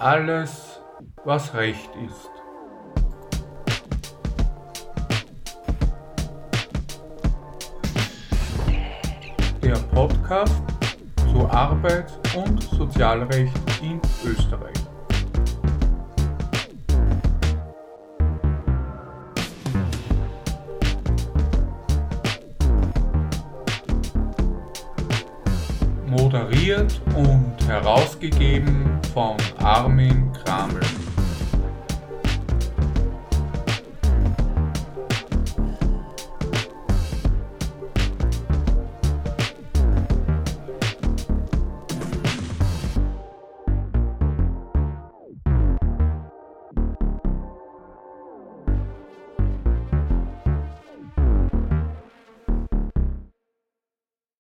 Alles, was recht ist. Der Podcast zu Arbeits- und Sozialrecht in Österreich. Moderiert und herausgegeben von Armin Kraml.